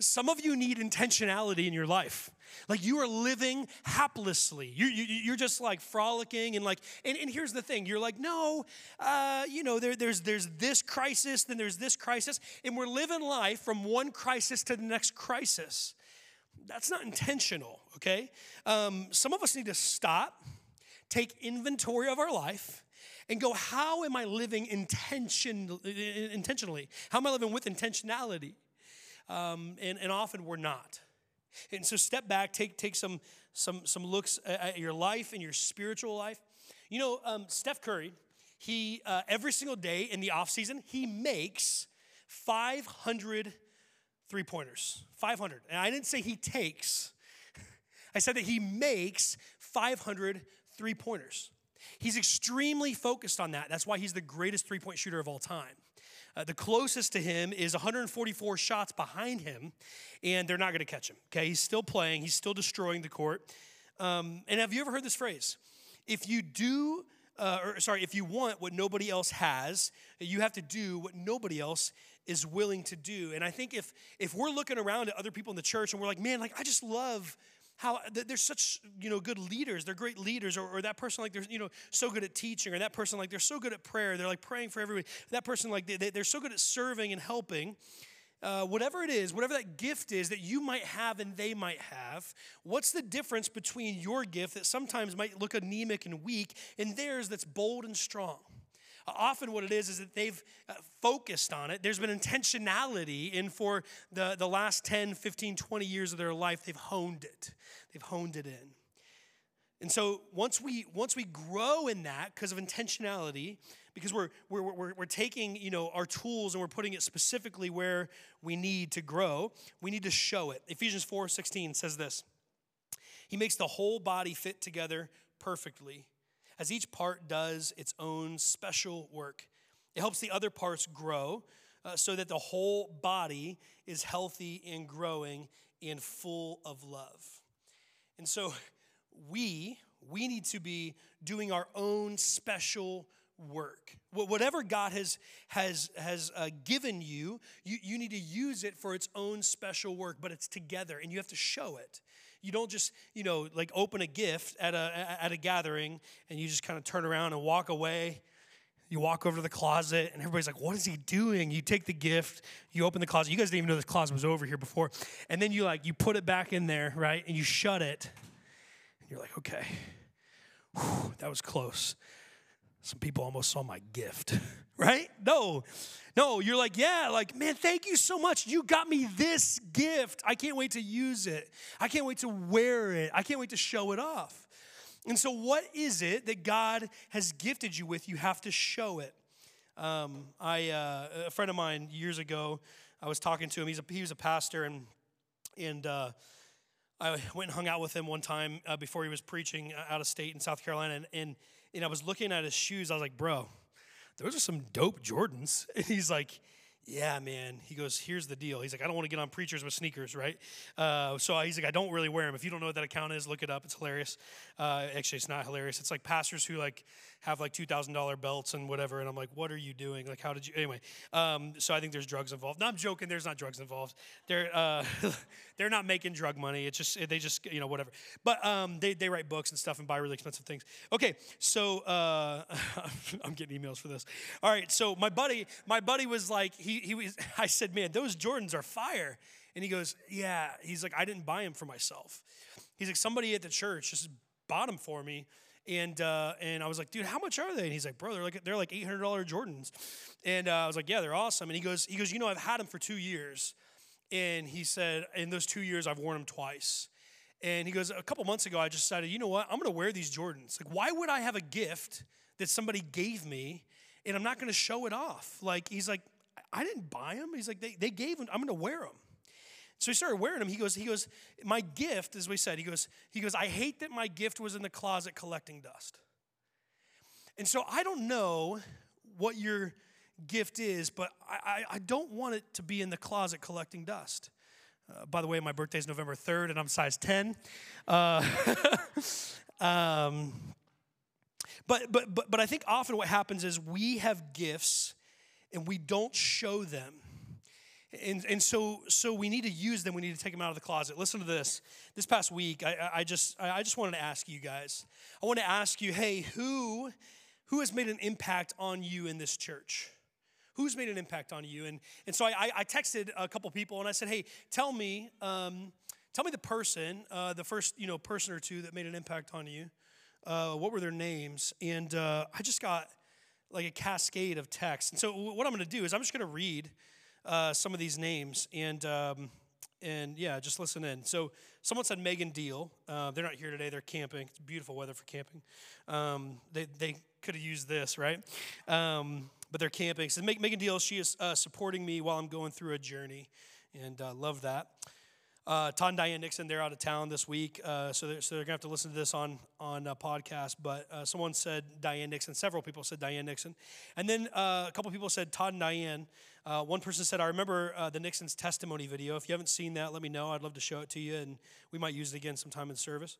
Some of you need intentionality in your life. Like you are living haplessly. You, you, you're just like frolicking and like, and, and here's the thing you're like, no, uh, you know, there, there's, there's this crisis, then there's this crisis, and we're living life from one crisis to the next crisis. That's not intentional, okay? Um, some of us need to stop take inventory of our life and go, how am I living intention, intentionally? How am I living with intentionality? Um, and, and often we're not. And so step back, take, take some, some, some looks at your life and your spiritual life. You know, um, Steph Curry, he, uh, every single day in the off season, he makes 500 three pointers. 500. And I didn't say he takes, I said that he makes 500 three pointers. He's extremely focused on that. That's why he's the greatest three point shooter of all time. Uh, the closest to him is 144 shots behind him, and they're not going to catch him. Okay, he's still playing, he's still destroying the court. Um, and have you ever heard this phrase? If you do, uh, or sorry, if you want what nobody else has, you have to do what nobody else is willing to do. And I think if if we're looking around at other people in the church and we're like, man, like I just love how they're such you know good leaders. They're great leaders or, or, that person like they're you know so good at teaching or that person like they're so good at prayer. They're like praying for everybody. That person like they, they're so good at serving and helping. Uh, whatever it is whatever that gift is that you might have and they might have what's the difference between your gift that sometimes might look anemic and weak and theirs that's bold and strong Often, what it is is that they've uh, focused on it. There's been intentionality, in for the, the last 10, 15, 20 years of their life, they've honed it. They've honed it in. And so once we once we grow in that because of intentionality, because we're, we're, we're, we're taking you know our tools and we're putting it specifically where we need to grow, we need to show it. Ephesians 4 16 says this. He makes the whole body fit together perfectly as each part does its own special work. It helps the other parts grow uh, so that the whole body is healthy and growing and full of love. And so we we need to be doing our own special work. Whatever God has has has uh, given you, you, you need to use it for its own special work, but it's together and you have to show it. You don't just, you know, like open a gift at a, at a gathering and you just kind of turn around and walk away. You walk over to the closet and everybody's like, what is he doing? You take the gift, you open the closet. You guys didn't even know this closet was over here before. And then you like, you put it back in there, right? And you shut it. And you're like, okay, Whew, that was close. Some people almost saw my gift, right? No, no, you're like, yeah, like, man, thank you so much. You got me this gift. I can't wait to use it. I can't wait to wear it. I can't wait to show it off. And so, what is it that God has gifted you with? You have to show it. Um, I uh, a friend of mine years ago, I was talking to him. He's a, he was a pastor, and and uh, I went and hung out with him one time uh, before he was preaching out of state in South Carolina, and, and and I was looking at his shoes. I was like, bro, those are some dope Jordans. And he's like, yeah, man. He goes, here's the deal. He's like, I don't want to get on preachers with sneakers, right? Uh, so he's like, I don't really wear them. If you don't know what that account is, look it up. It's hilarious. Uh, actually, it's not hilarious. It's like pastors who like have like two thousand dollar belts and whatever. And I'm like, what are you doing? Like, how did you? Anyway, um, so I think there's drugs involved. No, I'm joking. There's not drugs involved. They're uh, they're not making drug money. It's just they just you know whatever. But um, they they write books and stuff and buy really expensive things. Okay, so uh, I'm getting emails for this. All right, so my buddy my buddy was like he he was. I said, man, those Jordans are fire. And he goes, yeah. He's like, I didn't buy them for myself. He's like, somebody at the church just bought them for me. And uh, and I was like, dude, how much are they? And he's like, bro, they're like they're like eight hundred dollar Jordans. And uh, I was like, yeah, they're awesome. And he goes, he goes, you know, I've had them for two years. And he said, in those two years, I've worn them twice. And he goes, a couple months ago, I just decided, you know what, I'm to wear these Jordans. Like, why would I have a gift that somebody gave me, and I'm not to show it off? Like, he's like, I didn't buy them. He's like, they, they gave them. I'm to wear them. So he started wearing them. He goes, he goes, my gift, as we said, he goes, he goes, I hate that my gift was in the closet collecting dust. And so I don't know what your gift is, but I, I, I don't want it to be in the closet collecting dust. Uh, by the way, my birthday is November 3rd, and I'm size 10. Uh, um, but, but, but, but I think often what happens is we have gifts and we don't show them. And, and so, so we need to use them. We need to take them out of the closet. Listen to this. This past week, I, I just, I just wanted to ask you guys. I want to ask you, hey, who, who has made an impact on you in this church? Who's made an impact on you? And, and so I, I texted a couple people and I said, hey, tell me, um, tell me the person, uh, the first, you know, person or two that made an impact on you. Uh, what were their names? And uh, I just got like a cascade of text. And so what I'm going to do is I'm just going to read uh, some of these names and um, and yeah, just listen in. So someone said Megan Deal. Uh, they're not here today. They're camping. It's beautiful weather for camping. Um, they they could have used this, right? Um, but they're camping. So Megan Deal, she is uh, supporting me while I'm going through a journey, and uh, love that. Uh, Todd and Diane Nixon, they're out of town this week, uh, so, they're, so they're gonna have to listen to this on on a podcast. But uh, someone said Diane Nixon. Several people said Diane Nixon, and then uh, a couple people said Todd and Diane. Uh, one person said, "I remember uh, the Nixon's testimony video. If you haven't seen that, let me know. I'd love to show it to you, and we might use it again sometime in service."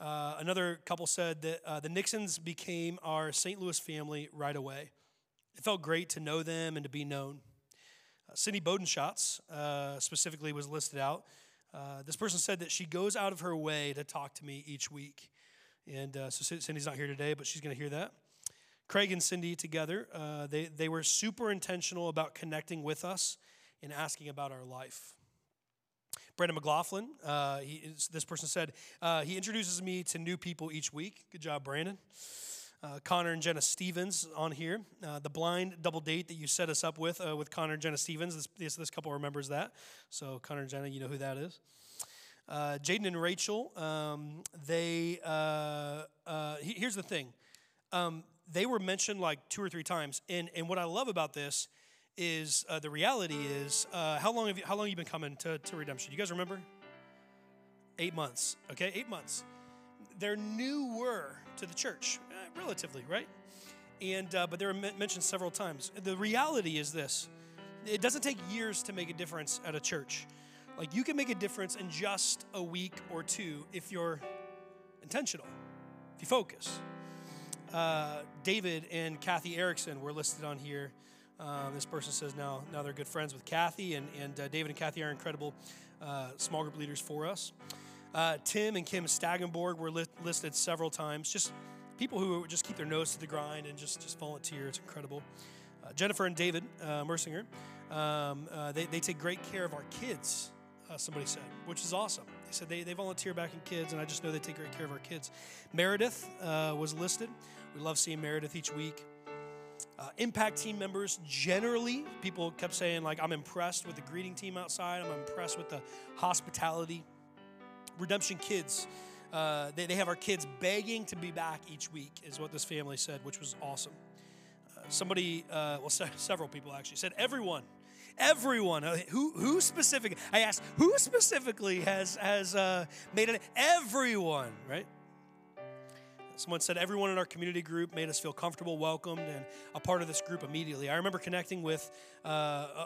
another couple said that the Nixons became our St. Louis family right away. It felt great to know them and to be known. Uh, Cindy Bodenschatz uh, specifically was listed out. Uh, this person said that she goes out of her way to talk to me each week. And uh, so Cindy's not here today, but she's going to hear that. Craig and Cindy together, uh, they, they were super intentional about connecting with us and asking about our life. Brandon McLaughlin, uh, he, this person said, uh, he introduces me to new people each week. Good job, Brandon. Uh, Connor and Jenna Stevens on here. Uh, the blind double date that you set us up with, uh, with Connor and Jenna Stevens. This, this, this, couple remembers that. So, Connor and Jenna, you know who that is. Uh, Jaden and Rachel, um, they, uh, uh, here's the thing. Um, they were mentioned like two or three times. And, and what I love about this is uh, the reality is uh, how long have you, how long have you been coming to, to redemption? You guys remember? Eight months. Okay, eight months. They're newer to the church uh, relatively, right? And uh, but they were mentioned several times. The reality is this: it doesn't take years to make a difference at a church. Like you can make a difference in just a week or two if you're intentional, if you focus. Uh, David and Kathy Erickson were listed on here. Um, this person says now now they're good friends with Kathy, and, and uh, David and Kathy are incredible uh, small group leaders for us. Uh, Tim and Kim Stagenborg were li- listed several times. Just people who just keep their nose to the grind and just, just volunteer. It's incredible. Uh, Jennifer and David uh, Mersinger, um, they, they take great care of our kids, somebody said, which is awesome. They said they, they volunteer back in kids, and I just know they take great care of our kids. Meredith uh, was listed. We love seeing Meredith each week. Uh, impact team members generally people kept saying like i'm impressed with the greeting team outside i'm impressed with the hospitality redemption kids uh, they, they have our kids begging to be back each week, is what this family said, which was awesome. Uh, somebody, uh, well, se- several people actually said everyone. Everyone, Uh, who who specific? I asked who specifically has has uh, made it. Everyone, right? Someone said everyone in our community group made us feel comfortable, welcomed, and a part of this group immediately. I remember connecting with uh,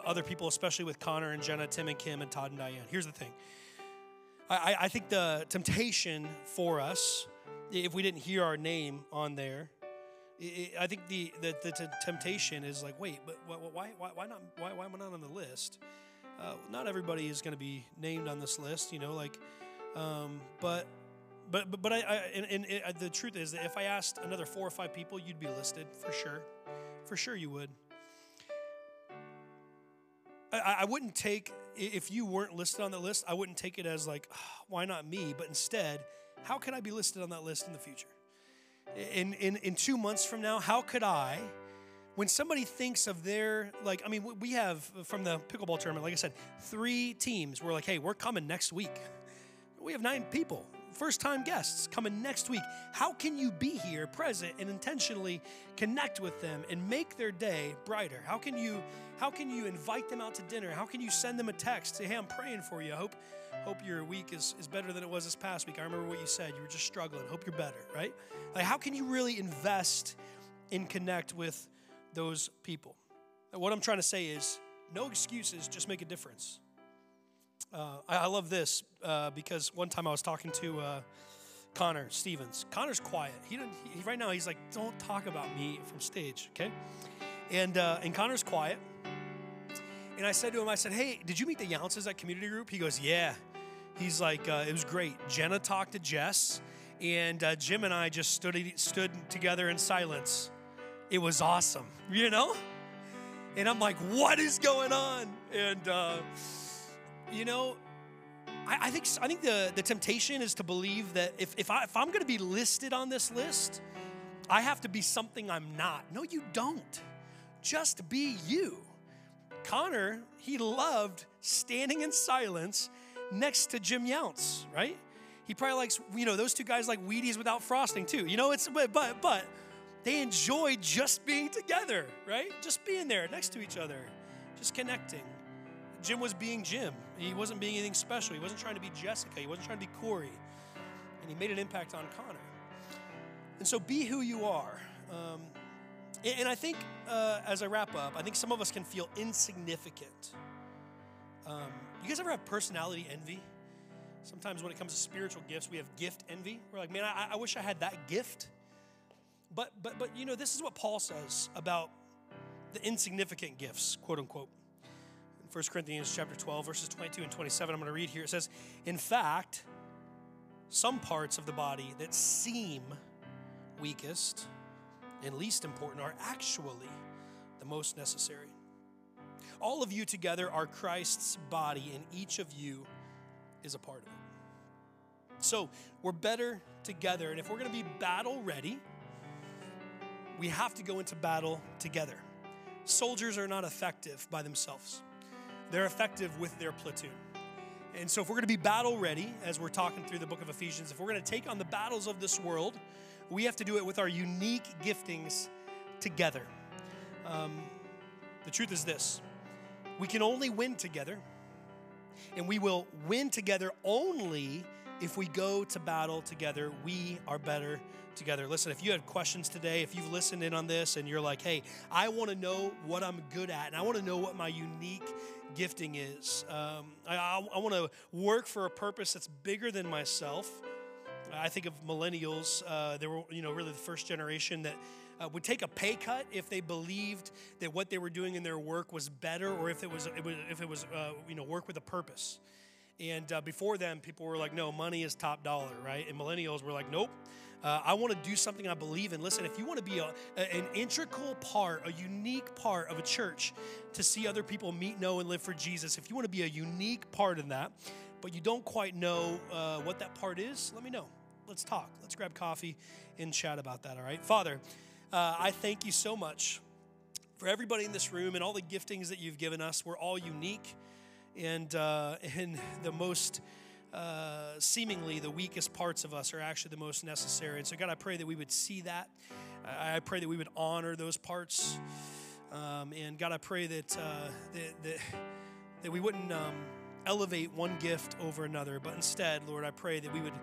other people, especially with Connor and Jenna, Tim and Kim, and Todd and Diane. Here's the thing I, I think the temptation for us, if we didn't hear our name on there, I- think the, the, the t- temptation is like, wait, but wh- wh- why, why, why not? Why, why am I not on the list? Uh, not everybody is going to be named on this list, you know, like, um, but but but, but I, I and, and it, the truth is that if I asked another four or five people, you'd be listed for sure, for sure you would. I, I I wouldn't take if you weren't listed on the list. I wouldn't take it as like, "Ah, why not me? But instead, how can I be listed on that list in the future? In in in two months from now, how could I? When somebody thinks of their like, I mean, we- have from the pickleball tournament, like I said, three teams. We're like, hey, we're coming next week. We have nine people, first time guests coming next week. How can you be here, present, and intentionally connect with them and make their day brighter? How can you how can you invite them out to dinner? How can you send them a text? Say, hey, I'm praying for you. I hope hope your week is, is better than it was this past week. I remember what you said. You were just struggling. Hope you're better, right? Like how can you really invest and connect with those people? And what I'm trying to say is no excuses, just make a difference. Uh, I, I love this uh, because one time I was talking to uh, Connor Stevens. Connor's quiet. He. He, right now he's like, "Don't talk about me from stage," okay? And uh, and Connor's quiet. And I said to him, I said, "Hey, did you meet the Younces at community group?" He goes, "Yeah." He's like, uh, "It was great." Jenna talked to Jess, and uh, Jim and I just stood stood together in silence. It was awesome, you know. And I'm like, "What is going on?" And uh, you know, I, I think I think the the temptation is to believe that if if, I, if I'm going to be listed on this list, I have to be something I'm not. No, you don't. Just be you. Connor, he loved standing in silence next to Jim Younce, right? He probably likes, you know, those two guys like Wheaties without frosting too. You know, it's but but but they enjoy just being together, right? Just being there next to each other, just connecting. Jim was being Jim. He wasn't being anything special. He wasn't trying to be Jessica. He wasn't trying to be Corey. And he made an impact on Connor. And so be who you are. Um, and, I think uh, as I wrap up, I think some of us can feel insignificant. Um, you guys ever have personality envy? Sometimes when it comes to spiritual gifts, we have gift envy. We're like, man, I, I wish I had that gift. But but but you know, this is what Paul says about the insignificant gifts, quote unquote. In 1 Corinthians chapter 12, verses 22 and 27, I'm going to read here. It says, In fact, some parts of the body that seem weakest and least important are actually the most necessary. All of you together are Christ's body, and each of you is a part of it. So we're better together. And if we're going to be battle ready, we have to go into battle together. Soldiers are not effective by themselves, they're effective with their platoon. And so, if we're going to be battle ready, as we're talking through the book of Ephesians, if we're going to take on the battles of this world, we have to do it with our unique giftings together. Um, the truth is this we can only win together, and we will win together only if we go to battle together. We are better together. Listen, if you had questions today, if you've listened in on this and you're like, hey, I want to know what I'm good at, and I want to know what my unique gifting is, um, I, I, I want to work for a purpose that's bigger than myself. I think of millennials. Uh, they were, you know, really the first generation that uh, would take a pay cut if they believed that what they were doing in their work was better, or if it was, it was if it was, uh, you know, work with a purpose. And uh, before them, people were like, "No, money is top dollar," right? And millennials were like, "Nope." Uh, I want to do something I believe in. Listen, if you want to be a, an integral part, a unique part of a church to see other people meet, know, and live for Jesus, if you want to be a unique part in that, but you don't quite know uh, what that part is, let me know. Let's talk. Let's grab coffee and chat about that, all right? Father, uh, I thank you so much for everybody in this room and all the giftings that you've given us. We're all unique and, uh, and the most uh, seemingly the weakest parts of us are actually the most necessary. And so, God, I pray that we would see that. I, pray that we would honor those parts. Um, and God, I pray that, uh, that, that, that we wouldn't um, elevate one gift over another, but instead, Lord, I pray that we would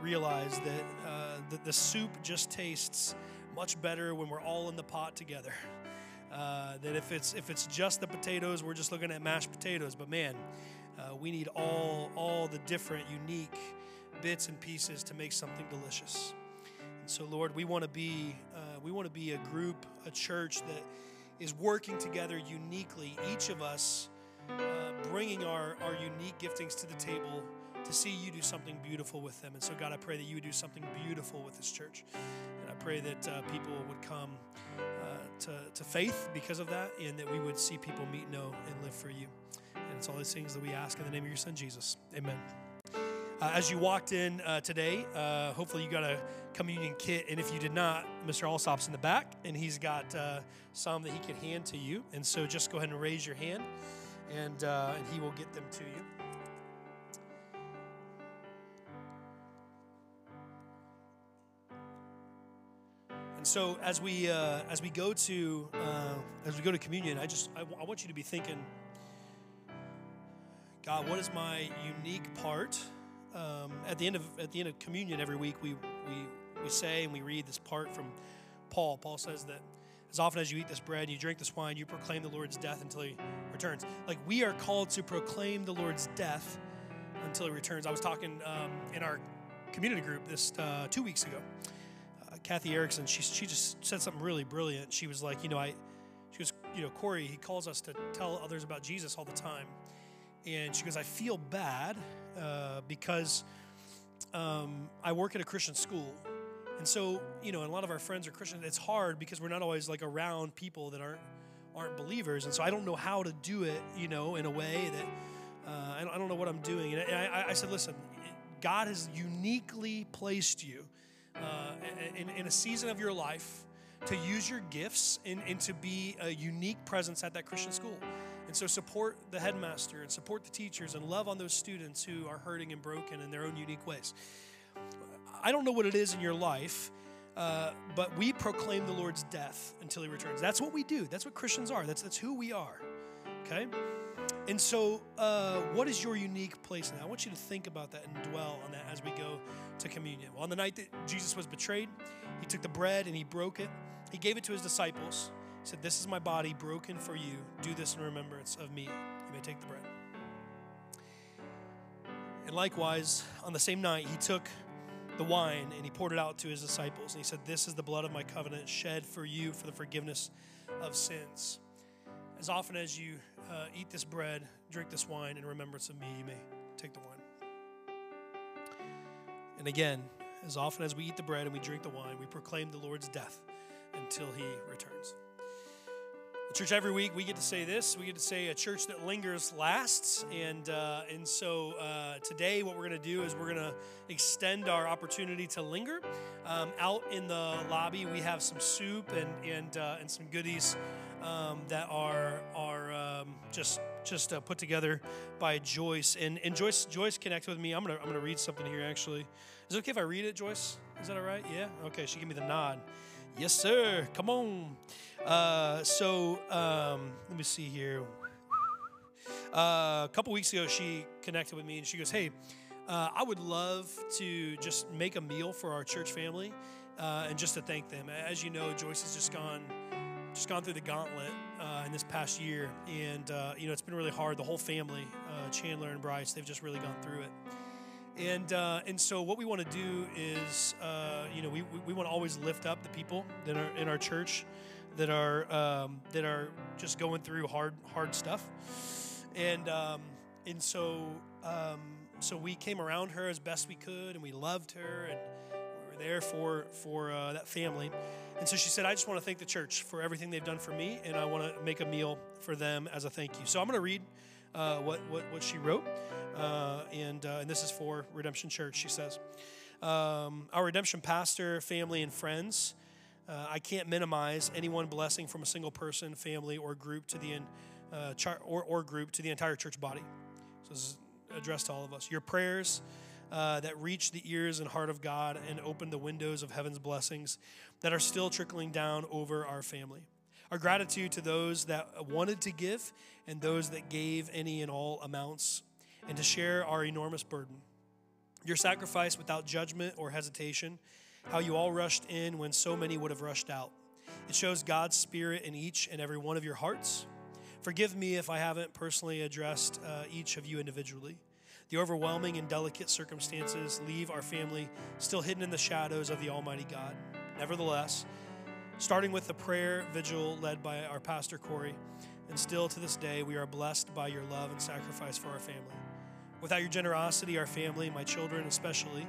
realize that uh, the, the soup just tastes much better when we're all in the pot together. Uh, that if it's if it's just the potatoes, we're just looking at mashed potatoes. But man, uh, we need all all the different, unique bits and pieces to make something delicious. And so, Lord, we want to be uh, we want to be a group, a church that is working together uniquely. Each of us uh, bringing our our unique giftings to the table to see you do something beautiful with them. And so, God, I pray that you would do something beautiful with this church. And I pray that uh, people would come uh, to, to faith because of that, and that we would see people meet, know, and live for you. And it's all these things that we ask in the name of your Son, Jesus. Amen. Uh, as you walked in uh, today, uh, hopefully you got a communion kit. And if you did not, Mr. Alsop's in the back, and he's got uh, some that he can hand to you. And so just go ahead and raise your hand, and, uh, and he will get them to you. And so as we uh, as we go to uh, as we go to communion, I just I, w- I want you to be thinking, God, what is my unique part? Um, at the end of at the end of communion every week, we we we say and we read this part from Paul. Paul says that as often as you eat this bread and you drink this wine, you proclaim the Lord's death until he returns. Like we are called to proclaim the Lord's death until he returns. I was talking um, in our community group this uh, two weeks ago. Kathy Erickson, she she just said something really brilliant. She was like, you know, I, she goes, you know, Corey, he calls us to tell others about Jesus all the time, and she goes, I feel bad uh, because um, I work at a Christian school. And so, you know, and a lot of our friends are Christian. It's hard because we're not always like around people that aren't aren't believers, and so I don't know how to do it, you know, in a way that uh, I, don't, I don't know what I'm doing. And I, I said, listen, God has uniquely placed you uh, in, in a season of your life to use your gifts and, and to be a unique presence at that Christian school. And so support the headmaster and support the teachers and love on those students who are hurting and broken in their own unique ways. I don't know what it is in your life, uh, but we proclaim the Lord's death until he returns. That's what we do. That's what Christians are. That's, that's who we are. Okay? And so, uh, what is your unique place now? I want you to think about that and dwell on that as we go to communion. Well, on the night that Jesus was betrayed, he took the bread and he broke it. He gave it to his disciples. He said, This is my body broken for you. Do this in remembrance of me. You may take the bread. And likewise, on the same night, he took the wine and he poured it out to his disciples. And he said, This is the blood of my covenant shed for you for the forgiveness of sins. As often as you uh, eat this bread, drink this wine in remembrance of me, you may take the wine. And again, as often as we eat the bread and we drink the wine, we proclaim the Lord's death until he returns. Church every week we get to say this. We get to say a church that lingers lasts, and uh, and so uh, today what we're going to do is we're going to extend our opportunity to linger. Um, out in the lobby we have some soup and and uh, and some goodies um, that are are um, just just uh, put together by Joyce. And and Joyce Joyce connected with me. I'm gonna I'm gonna read something here. Actually, is it okay if I read it, Joyce? Is that all right? Yeah. Okay. She gave me the nod. Yes, sir. Come on. Uh, so um, let me see here. Uh, a couple weeks ago, she connected with me and she goes, "Hey, uh, I would love to just make a meal for our church family, uh, and just to thank them. As you know, Joyce has just gone, just gone through the gauntlet uh, in this past year, and uh, you know it's been really hard. The whole family, Chandler and Bryce, they've just really gone through it." And, uh, and so what we want to do is, uh, you know, we, we want to always lift up the people that are in our church that are, um, that are just going through hard, hard stuff. And, um, and so, um, so we came around her as best we could and we loved her and we were there for, for uh, that family. And so she said, I just want to thank the church for everything they've done for me and I want to make a meal for them as a thank you. So I'm going to read uh, what, what, what she wrote. Uh, and, uh, and this is for Redemption Church, she says. Um, our Redemption pastor, family, and friends, uh, I can't minimize any one blessing from a single person, family, or group to the uh, char- or, or group to the entire church body. So this is addressed to all of us. Your prayers, uh, that reach the ears and heart of God and open the windows of heaven's blessings that are still trickling down over our family. Our gratitude to those that wanted to give and those that gave any and all amounts, and to share our enormous burden. Your sacrifice without judgment or hesitation, how you all rushed in when so many would have rushed out. It shows God's Spirit in each and every one of your hearts. Forgive me if I haven't personally addressed uh, each of you individually. The overwhelming and delicate circumstances leave our family still hidden in the shadows of the Almighty God. Nevertheless, starting with the prayer vigil led by our pastor Corey, and still to this day, we are blessed by your love and sacrifice for our family. Without your generosity, our family, my children especially,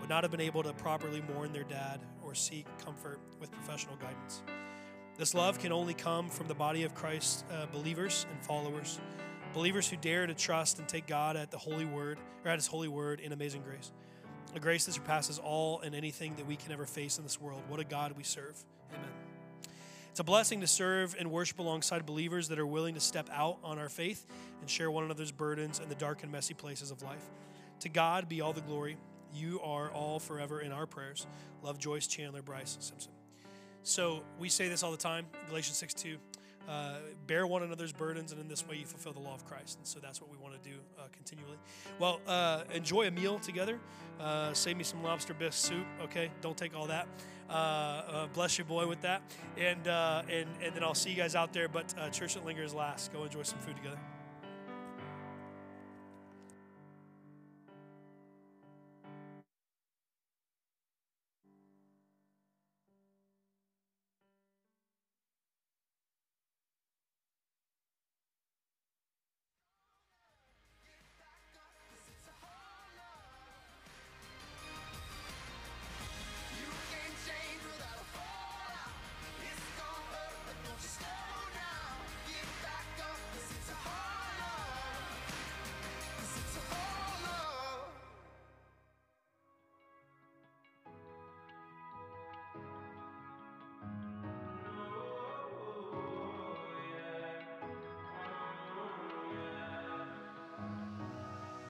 would not have been able to properly mourn their dad or seek comfort with professional guidance. This love can only come from the body of Christ uh, believers and followers, believers who dare to trust and take God at the holy word or at his holy word in amazing grace. A grace that surpasses all and anything that we can ever face in this world. What a God we serve. Amen. It's a blessing to serve and worship alongside believers that are willing to step out on our faith and share one another's burdens in the dark and messy places of life. To God be all the glory. You are all forever in our prayers. Love Joyce, Chandler, Bryce, Simpson. So we say this all the time, Galatians 6 2. Uh, bear one another's burdens, and in this way you fulfill the law of Christ. And so that's what we want to do uh, continually. Well, uh, enjoy a meal together. Uh, save me some lobster bisque soup, okay? Don't take all that. Uh, uh, bless your boy with that. And, and, and then I'll see you guys out there. But church that lingers last. Go enjoy some food together.